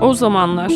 O zamanlar.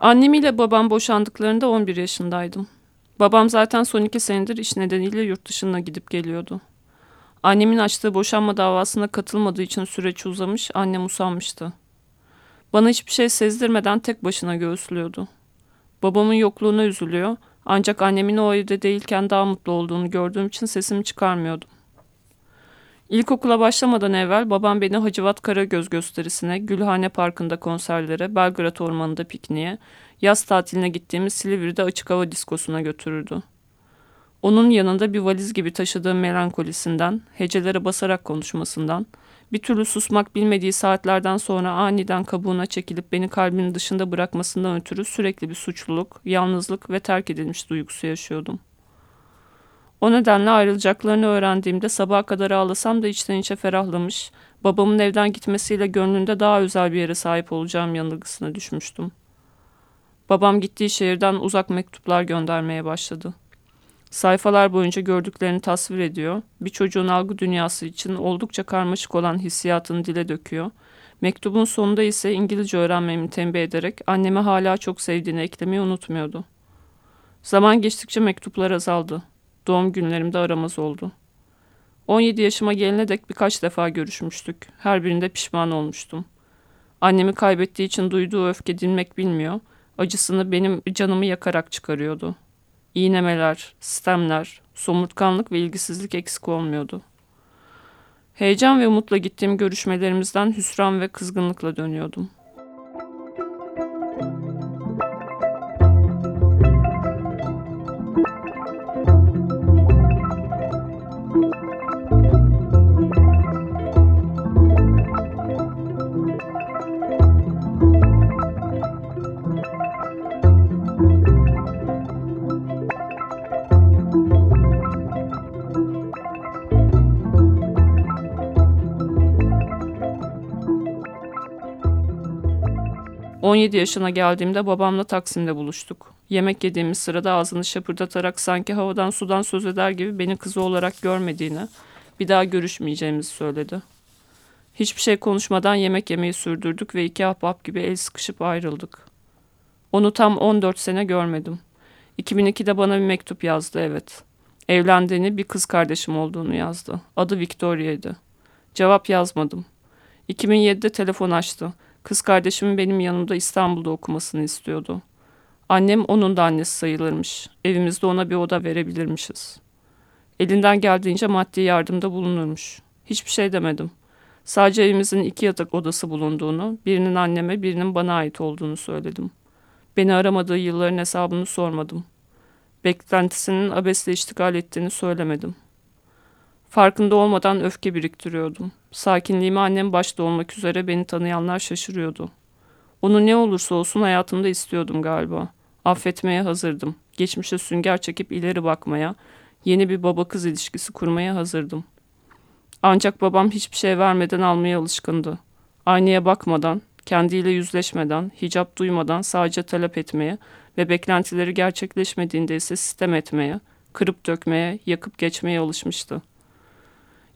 Annem ile babam boşandıklarında 11 yaşındaydım. Babam zaten son iki senedir iş nedeniyle yurt dışına gidip geliyordu. Annemin açtığı boşanma davasına katılmadığı için süreç uzamış, annem usanmıştı. Bana hiçbir şey sezdirmeden tek başına göğüslüyordu. Babamın yokluğuna üzülüyor ancak annemin o evde değilken daha mutlu olduğunu gördüğüm için sesimi çıkarmıyordum. İlkokula başlamadan evvel babam beni Hacivat Karagöz gösterisine, Gülhane Parkı'nda konserlere, Belgrad Ormanı'nda pikniğe, yaz tatiline gittiğimiz Silivri'de açık hava diskosuna götürürdü. Onun yanında bir valiz gibi taşıdığım melankolisinden, hecelere basarak konuşmasından, bir türlü susmak bilmediği saatlerden sonra aniden kabuğuna çekilip beni kalbinin dışında bırakmasından ötürü sürekli bir suçluluk, yalnızlık ve terk edilmiş duygusu yaşıyordum. O nedenle ayrılacaklarını öğrendiğimde sabaha kadar ağlasam da içten içe ferahlamış, babamın evden gitmesiyle gönlünde daha özel bir yere sahip olacağım yanılgısına düşmüştüm. Babam gittiği şehirden uzak mektuplar göndermeye başladı. Sayfalar boyunca gördüklerini tasvir ediyor, bir çocuğun algı dünyası için oldukça karmaşık olan hissiyatını dile döküyor. Mektubun sonunda ise İngilizce öğrenmemi tembih ederek annemi hala çok sevdiğini eklemeyi unutmuyordu. Zaman geçtikçe mektuplar azaldı. Doğum günlerimde aramaz oldu. 17 yaşıma gelene dek birkaç defa görüşmüştük. Her birinde pişman olmuştum. Annemi kaybettiği için duyduğu öfke dinmek bilmiyor, acısını benim canımı yakarak çıkarıyordu. İğnemeler, sistemler, somurtkanlık ve ilgisizlik eksik olmuyordu. Heyecan ve umutla gittiğim görüşmelerimizden hüsran ve kızgınlıkla dönüyordum. 17 yaşına geldiğimde babamla Taksim'de buluştuk. Yemek yediğimiz sırada ağzını şapırdatarak sanki havadan sudan söz eder gibi beni kızı olarak görmediğini, bir daha görüşmeyeceğimizi söyledi. Hiçbir şey konuşmadan yemek yemeyi sürdürdük ve iki ahbap gibi el sıkışıp ayrıldık. Onu tam 14 sene görmedim. 2002'de bana bir mektup yazdı evet. Evlendiğini bir kız kardeşim olduğunu yazdı. Adı Victoria'ydı. Cevap yazmadım. 2007'de telefon açtı. Kız kardeşimin benim yanımda İstanbul'da okumasını istiyordu. Annem onun da annesi sayılırmış. Evimizde ona bir oda verebilirmişiz. Elinden geldiğince maddi yardımda bulunurmuş. Hiçbir şey demedim. Sadece evimizin iki yatak odası bulunduğunu, birinin anneme birinin bana ait olduğunu söyledim. Beni aramadığı yılların hesabını sormadım. Beklentisinin abesle iştigal ettiğini söylemedim. Farkında olmadan öfke biriktiriyordum. Sakinliğime annem başta olmak üzere beni tanıyanlar şaşırıyordu. Onu ne olursa olsun hayatımda istiyordum galiba. Affetmeye hazırdım. Geçmişe sünger çekip ileri bakmaya, yeni bir baba kız ilişkisi kurmaya hazırdım. Ancak babam hiçbir şey vermeden almaya alışkındı. Aynaya bakmadan, kendiyle yüzleşmeden, hicap duymadan sadece talep etmeye ve beklentileri gerçekleşmediğinde ise sistem etmeye, kırıp dökmeye, yakıp geçmeye alışmıştı.''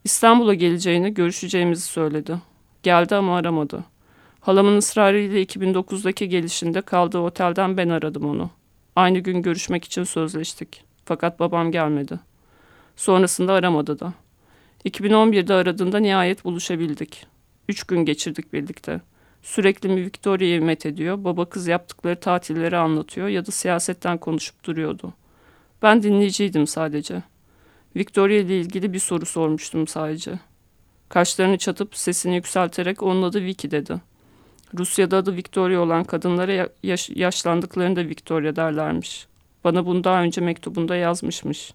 İstanbul'a geleceğini, görüşeceğimizi söyledi. Geldi ama aramadı. Halamın ısrarıyla 2009'daki gelişinde kaldığı otelden ben aradım onu. Aynı gün görüşmek için sözleştik. Fakat babam gelmedi. Sonrasında aramadı da. 2011'de aradığında nihayet buluşabildik. Üç gün geçirdik birlikte. Sürekli mi Victoria'yı met ediyor, baba kız yaptıkları tatilleri anlatıyor ya da siyasetten konuşup duruyordu. Ben dinleyiciydim sadece. Victoria ile ilgili bir soru sormuştum sadece. Kaşlarını çatıp sesini yükselterek onun adı Vicky dedi. Rusya'da adı Victoria olan kadınlara yaş yaşlandıklarında Victoria derlermiş. Bana bunu daha önce mektubunda yazmışmış.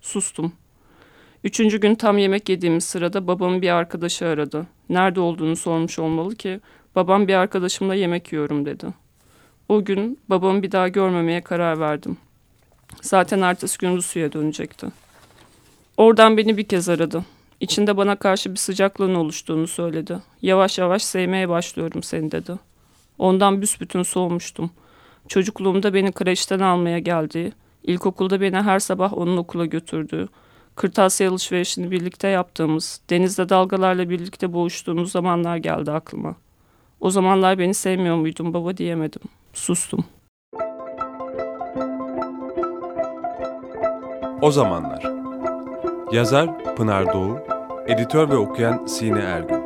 Sustum. Üçüncü gün tam yemek yediğimiz sırada babamın bir arkadaşı aradı. Nerede olduğunu sormuş olmalı ki babam bir arkadaşımla yemek yiyorum dedi. O gün babamı bir daha görmemeye karar verdim. Zaten ertesi gün Rusya'ya dönecekti. Oradan beni bir kez aradı. İçinde bana karşı bir sıcaklığın oluştuğunu söyledi. Yavaş yavaş sevmeye başlıyorum seni dedi. Ondan büsbütün soğumuştum. Çocukluğumda beni kreşten almaya geldiği, ilkokulda beni her sabah onun okula götürdüğü, kırtasiye alışverişini birlikte yaptığımız, denizde dalgalarla birlikte boğuştuğumuz zamanlar geldi aklıma. O zamanlar beni sevmiyor muydun baba diyemedim. Sustum. O zamanlar. Yazar Pınar Doğu, editör ve okuyan Sine Ergün.